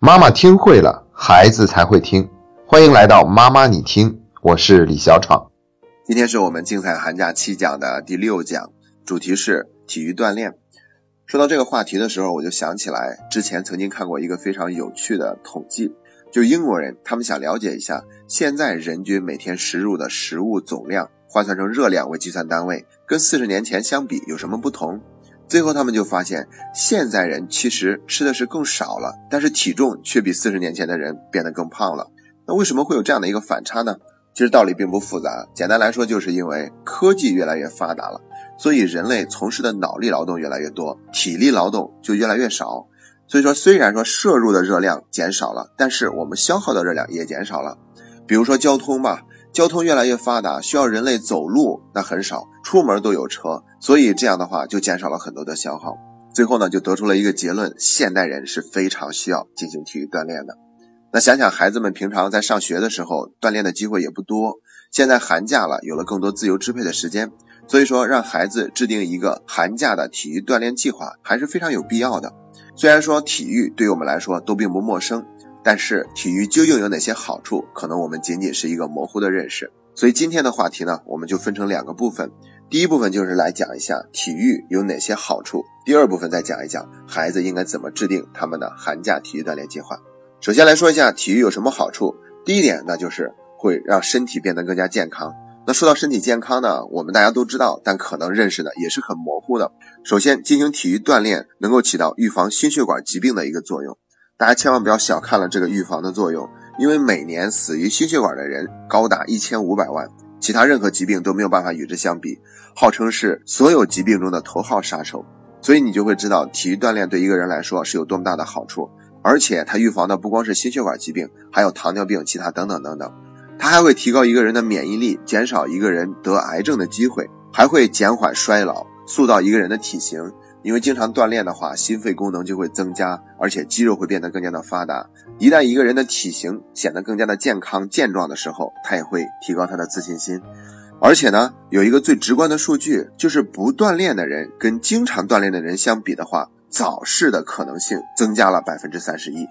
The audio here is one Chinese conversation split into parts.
妈妈听会了，孩子才会听。欢迎来到妈妈你听，我是李小闯。今天是我们竞赛寒假七讲的第六讲，主题是体育锻炼。说到这个话题的时候，我就想起来之前曾经看过一个非常有趣的统计，就英国人他们想了解一下现在人均每天食入的食物总量，换算成热量为计算单位，跟四十年前相比有什么不同。最后，他们就发现，现在人其实吃的是更少了，但是体重却比四十年前的人变得更胖了。那为什么会有这样的一个反差呢？其实道理并不复杂，简单来说，就是因为科技越来越发达了，所以人类从事的脑力劳动越来越多，体力劳动就越来越少。所以说，虽然说摄入的热量减少了，但是我们消耗的热量也减少了。比如说交通吧。交通越来越发达，需要人类走路那很少，出门都有车，所以这样的话就减少了很多的消耗。最后呢，就得出了一个结论：现代人是非常需要进行体育锻炼的。那想想孩子们平常在上学的时候锻炼的机会也不多，现在寒假了，有了更多自由支配的时间，所以说让孩子制定一个寒假的体育锻炼计划还是非常有必要的。虽然说体育对于我们来说都并不陌生。但是体育究竟有哪些好处？可能我们仅仅是一个模糊的认识。所以今天的话题呢，我们就分成两个部分。第一部分就是来讲一下体育有哪些好处，第二部分再讲一讲孩子应该怎么制定他们的寒假体育锻炼计划。首先来说一下体育有什么好处。第一点，那就是会让身体变得更加健康。那说到身体健康呢，我们大家都知道，但可能认识的也是很模糊的。首先，进行体育锻炼能够起到预防心血管疾病的一个作用。大家千万不要小看了这个预防的作用，因为每年死于心血管的人高达一千五百万，其他任何疾病都没有办法与之相比，号称是所有疾病中的头号杀手。所以你就会知道体育锻炼对一个人来说是有多么大的好处，而且它预防的不光是心血管疾病，还有糖尿病、其他等等等等。它还会提高一个人的免疫力，减少一个人得癌症的机会，还会减缓衰老，塑造一个人的体型。因为经常锻炼的话，心肺功能就会增加，而且肌肉会变得更加的发达。一旦一个人的体型显得更加的健康健壮的时候，他也会提高他的自信心。而且呢，有一个最直观的数据，就是不锻炼的人跟经常锻炼的人相比的话，早逝的可能性增加了百分之三十一。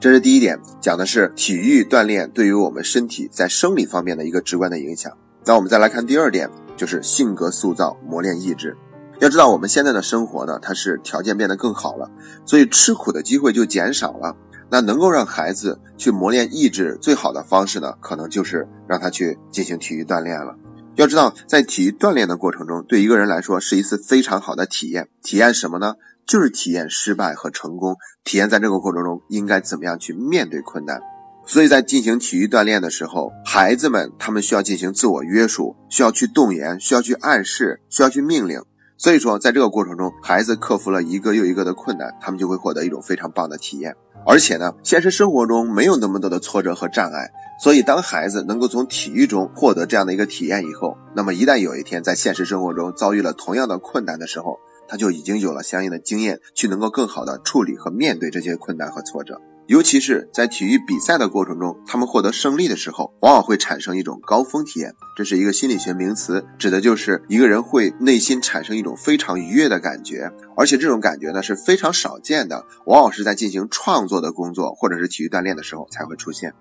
这是第一点，讲的是体育锻炼对于我们身体在生理方面的一个直观的影响。那我们再来看第二点，就是性格塑造、磨练意志。要知道，我们现在的生活呢，它是条件变得更好了，所以吃苦的机会就减少了。那能够让孩子去磨练意志最好的方式呢，可能就是让他去进行体育锻炼了。要知道，在体育锻炼的过程中，对一个人来说是一次非常好的体验。体验什么呢？就是体验失败和成功，体验在这个过程中应该怎么样去面对困难。所以在进行体育锻炼的时候，孩子们他们需要进行自我约束，需要去动员，需要去暗示，需要去命令。所以说，在这个过程中，孩子克服了一个又一个的困难，他们就会获得一种非常棒的体验。而且呢，现实生活中没有那么多的挫折和障碍，所以当孩子能够从体育中获得这样的一个体验以后，那么一旦有一天在现实生活中遭遇了同样的困难的时候，他就已经有了相应的经验，去能够更好的处理和面对这些困难和挫折。尤其是在体育比赛的过程中，他们获得胜利的时候，往往会产生一种高峰体验。这是一个心理学名词，指的就是一个人会内心产生一种非常愉悦的感觉，而且这种感觉呢是非常少见的，往往是在进行创作的工作或者是体育锻炼的时候才会出现。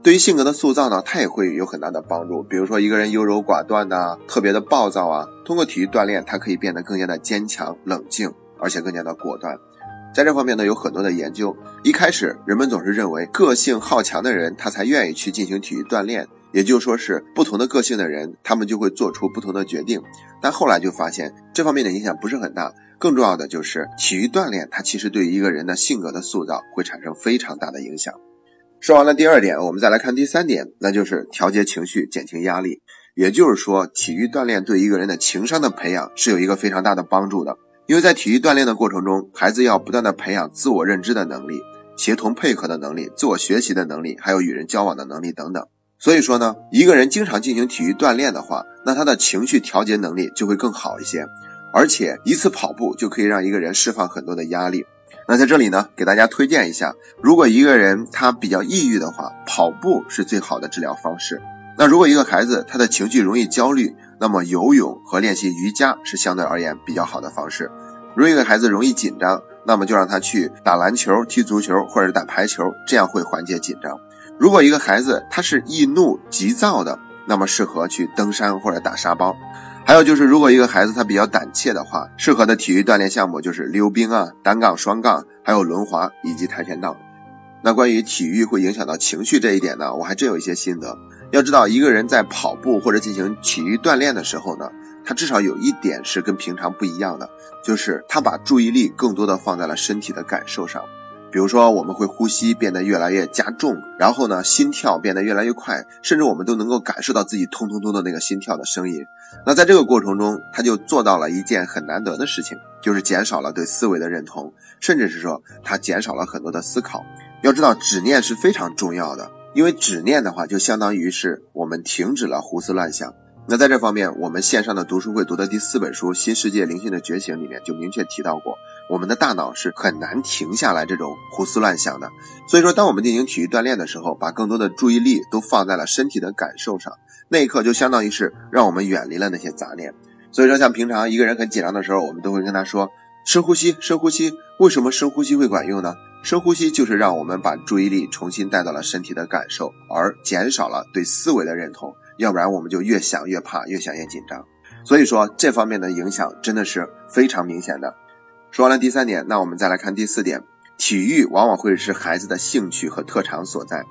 对于性格的塑造呢，它也会有很大的帮助。比如说一个人优柔寡断呐，特别的暴躁啊，通过体育锻炼，他可以变得更加的坚强、冷静，而且更加的果断。在这方面呢，有很多的研究。一开始，人们总是认为个性好强的人，他才愿意去进行体育锻炼，也就说是不同的个性的人，他们就会做出不同的决定。但后来就发现，这方面的影响不是很大。更重要的就是体育锻炼，它其实对于一个人的性格的塑造会产生非常大的影响。说完了第二点，我们再来看第三点，那就是调节情绪、减轻压力。也就是说，体育锻炼对一个人的情商的培养是有一个非常大的帮助的。因为在体育锻炼的过程中，孩子要不断的培养自我认知的能力、协同配合的能力、自我学习的能力，还有与人交往的能力等等。所以说呢，一个人经常进行体育锻炼的话，那他的情绪调节能力就会更好一些。而且一次跑步就可以让一个人释放很多的压力。那在这里呢，给大家推荐一下，如果一个人他比较抑郁的话，跑步是最好的治疗方式。那如果一个孩子他的情绪容易焦虑，那么游泳和练习瑜伽是相对而言比较好的方式。如果一个孩子容易紧张，那么就让他去打篮球、踢足球或者打排球，这样会缓解紧张。如果一个孩子他是易怒、急躁的，那么适合去登山或者打沙包。还有就是，如果一个孩子他比较胆怯的话，适合的体育锻炼项目就是溜冰啊、单杠、双杠，还有轮滑以及跆拳道。那关于体育会影响到情绪这一点呢，我还真有一些心得。要知道，一个人在跑步或者进行体育锻炼的时候呢，他至少有一点是跟平常不一样的，就是他把注意力更多的放在了身体的感受上。比如说，我们会呼吸变得越来越加重，然后呢，心跳变得越来越快，甚至我们都能够感受到自己通通通的那个心跳的声音。那在这个过程中，他就做到了一件很难得的事情，就是减少了对思维的认同，甚至是说他减少了很多的思考。要知道，执念是非常重要的，因为执念的话，就相当于是我们停止了胡思乱想。那在这方面，我们线上的读书会读的第四本书《新世界灵性的觉醒》里面就明确提到过，我们的大脑是很难停下来这种胡思乱想的。所以说，当我们进行体育锻炼的时候，把更多的注意力都放在了身体的感受上，那一刻就相当于是让我们远离了那些杂念。所以说，像平常一个人很紧张的时候，我们都会跟他说：深呼吸，深呼吸。为什么深呼吸会管用呢？深呼吸就是让我们把注意力重新带到了身体的感受，而减少了对思维的认同。要不然我们就越想越怕，越想越紧张。所以说这方面的影响真的是非常明显的。说完了第三点，那我们再来看第四点。体育往往会是孩子的兴趣和特长所在，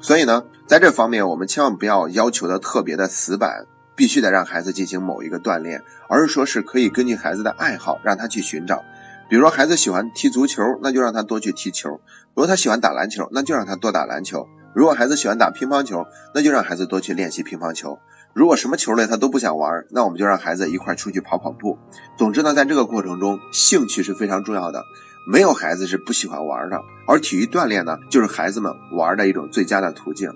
所以呢，在这方面我们千万不要要求的特别的死板，必须得让孩子进行某一个锻炼，而是说是可以根据孩子的爱好让他去寻找。比如说孩子喜欢踢足球，那就让他多去踢球；如果他喜欢打篮球，那就让他多打篮球。如果孩子喜欢打乒乓球，那就让孩子多去练习乒乓球。如果什么球类他都不想玩，那我们就让孩子一块出去跑跑步。总之呢，在这个过程中，兴趣是非常重要的。没有孩子是不喜欢玩的，而体育锻炼呢，就是孩子们玩的一种最佳的途径。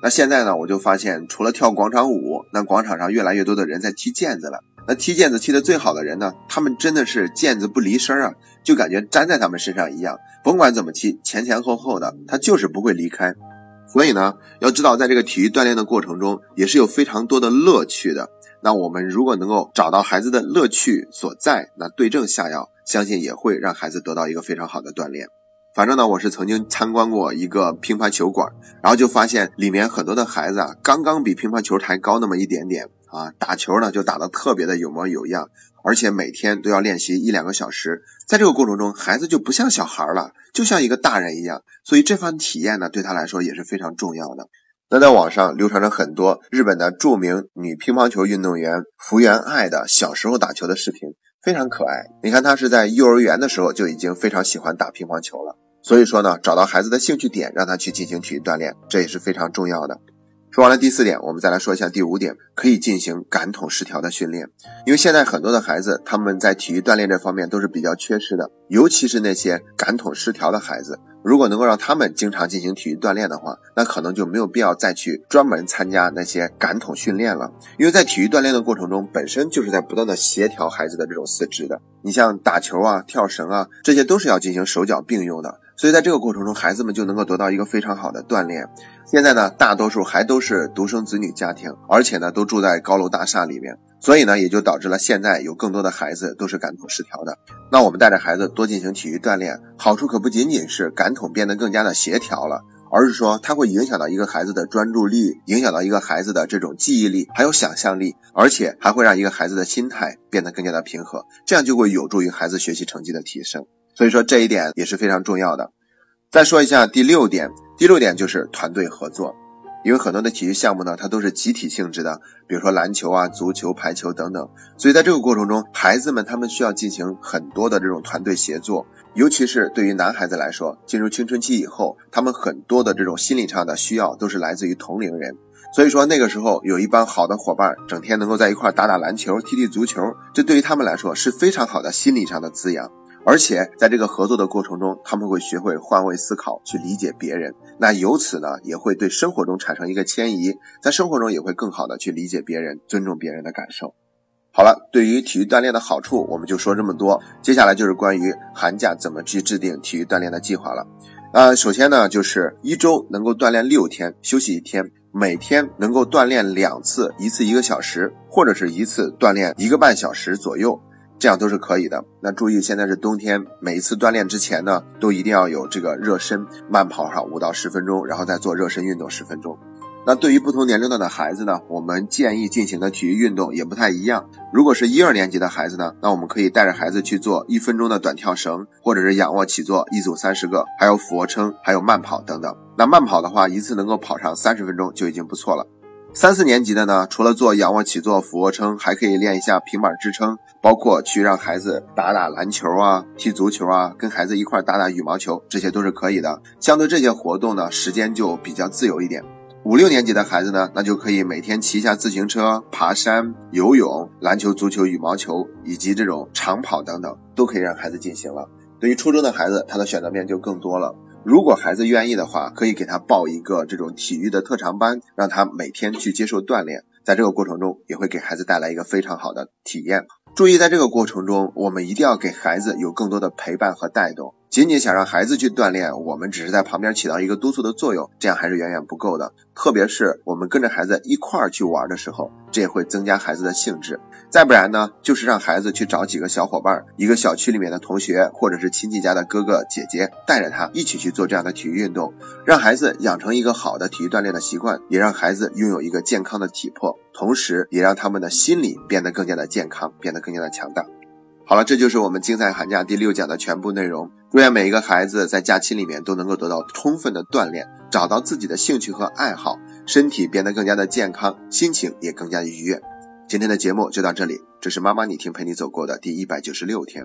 那现在呢，我就发现，除了跳广场舞，那广场上越来越多的人在踢毽子了。那踢毽子踢得最好的人呢，他们真的是毽子不离身啊，就感觉粘在他们身上一样，甭管怎么踢，前前后后的，他就是不会离开。所以呢，要知道，在这个体育锻炼的过程中，也是有非常多的乐趣的。那我们如果能够找到孩子的乐趣所在，那对症下药，相信也会让孩子得到一个非常好的锻炼。反正呢，我是曾经参观过一个乒乓球馆，然后就发现里面很多的孩子啊，刚刚比乒乓球台高那么一点点啊，打球呢就打得特别的有模有样。而且每天都要练习一两个小时，在这个过程中，孩子就不像小孩了，就像一个大人一样。所以这番体验呢，对他来说也是非常重要的。那在网上流传着很多日本的著名女乒乓球运动员福原爱的小时候打球的视频，非常可爱。你看她是在幼儿园的时候就已经非常喜欢打乒乓球了。所以说呢，找到孩子的兴趣点，让他去进行体育锻炼，这也是非常重要的。说完了第四点，我们再来说一下第五点，可以进行感统失调的训练。因为现在很多的孩子，他们在体育锻炼这方面都是比较缺失的，尤其是那些感统失调的孩子，如果能够让他们经常进行体育锻炼的话，那可能就没有必要再去专门参加那些感统训练了。因为在体育锻炼的过程中，本身就是在不断的协调孩子的这种四肢的。你像打球啊、跳绳啊，这些都是要进行手脚并用的。所以在这个过程中，孩子们就能够得到一个非常好的锻炼。现在呢，大多数还都是独生子女家庭，而且呢，都住在高楼大厦里面，所以呢，也就导致了现在有更多的孩子都是感统失调的。那我们带着孩子多进行体育锻炼，好处可不仅仅是感统变得更加的协调了，而是说它会影响到一个孩子的专注力，影响到一个孩子的这种记忆力，还有想象力，而且还会让一个孩子的心态变得更加的平和，这样就会有助于孩子学习成绩的提升。所以说这一点也是非常重要的。再说一下第六点，第六点就是团队合作，因为很多的体育项目呢，它都是集体性质的，比如说篮球啊、足球、排球等等。所以在这个过程中，孩子们他们需要进行很多的这种团队协作，尤其是对于男孩子来说，进入青春期以后，他们很多的这种心理上的需要都是来自于同龄人。所以说那个时候有一帮好的伙伴，整天能够在一块打打篮球、踢踢足球，这对于他们来说是非常好的心理上的滋养。而且在这个合作的过程中，他们会学会换位思考，去理解别人。那由此呢，也会对生活中产生一个迁移，在生活中也会更好的去理解别人，尊重别人的感受。好了，对于体育锻炼的好处，我们就说这么多。接下来就是关于寒假怎么去制定体育锻炼的计划了。呃，首先呢，就是一周能够锻炼六天，休息一天，每天能够锻炼两次，一次一个小时，或者是一次锻炼一个半小时左右。这样都是可以的。那注意，现在是冬天，每一次锻炼之前呢，都一定要有这个热身，慢跑上五到十分钟，然后再做热身运动十分钟。那对于不同年龄段的孩子呢，我们建议进行的体育运动也不太一样。如果是一二年级的孩子呢，那我们可以带着孩子去做一分钟的短跳绳，或者是仰卧起坐一组三十个，还有俯卧撑，还有慢跑等等。那慢跑的话，一次能够跑上三十分钟就已经不错了。三四年级的呢，除了做仰卧起坐、俯卧撑，还可以练一下平板支撑，包括去让孩子打打篮球啊、踢足球啊，跟孩子一块打打羽毛球，这些都是可以的。相对这些活动呢，时间就比较自由一点。五六年级的孩子呢，那就可以每天骑一下自行车、爬山、游泳、篮球、足球、羽毛球以及这种长跑等等，都可以让孩子进行了。对于初中的孩子，他的选择面就更多了。如果孩子愿意的话，可以给他报一个这种体育的特长班，让他每天去接受锻炼。在这个过程中，也会给孩子带来一个非常好的体验。注意，在这个过程中，我们一定要给孩子有更多的陪伴和带动。仅仅想让孩子去锻炼，我们只是在旁边起到一个督促的作用，这样还是远远不够的。特别是我们跟着孩子一块儿去玩的时候，这也会增加孩子的兴致。再不然呢，就是让孩子去找几个小伙伴，一个小区里面的同学，或者是亲戚家的哥哥姐姐，带着他一起去做这样的体育运动，让孩子养成一个好的体育锻炼的习惯，也让孩子拥有一个健康的体魄，同时也让他们的心理变得更加的健康，变得更加的强大。好了，这就是我们精彩寒假第六讲的全部内容。祝愿每一个孩子在假期里面都能够得到充分的锻炼，找到自己的兴趣和爱好，身体变得更加的健康，心情也更加的愉悦。今天的节目就到这里，这是妈妈你听陪你走过的第一百九十六天。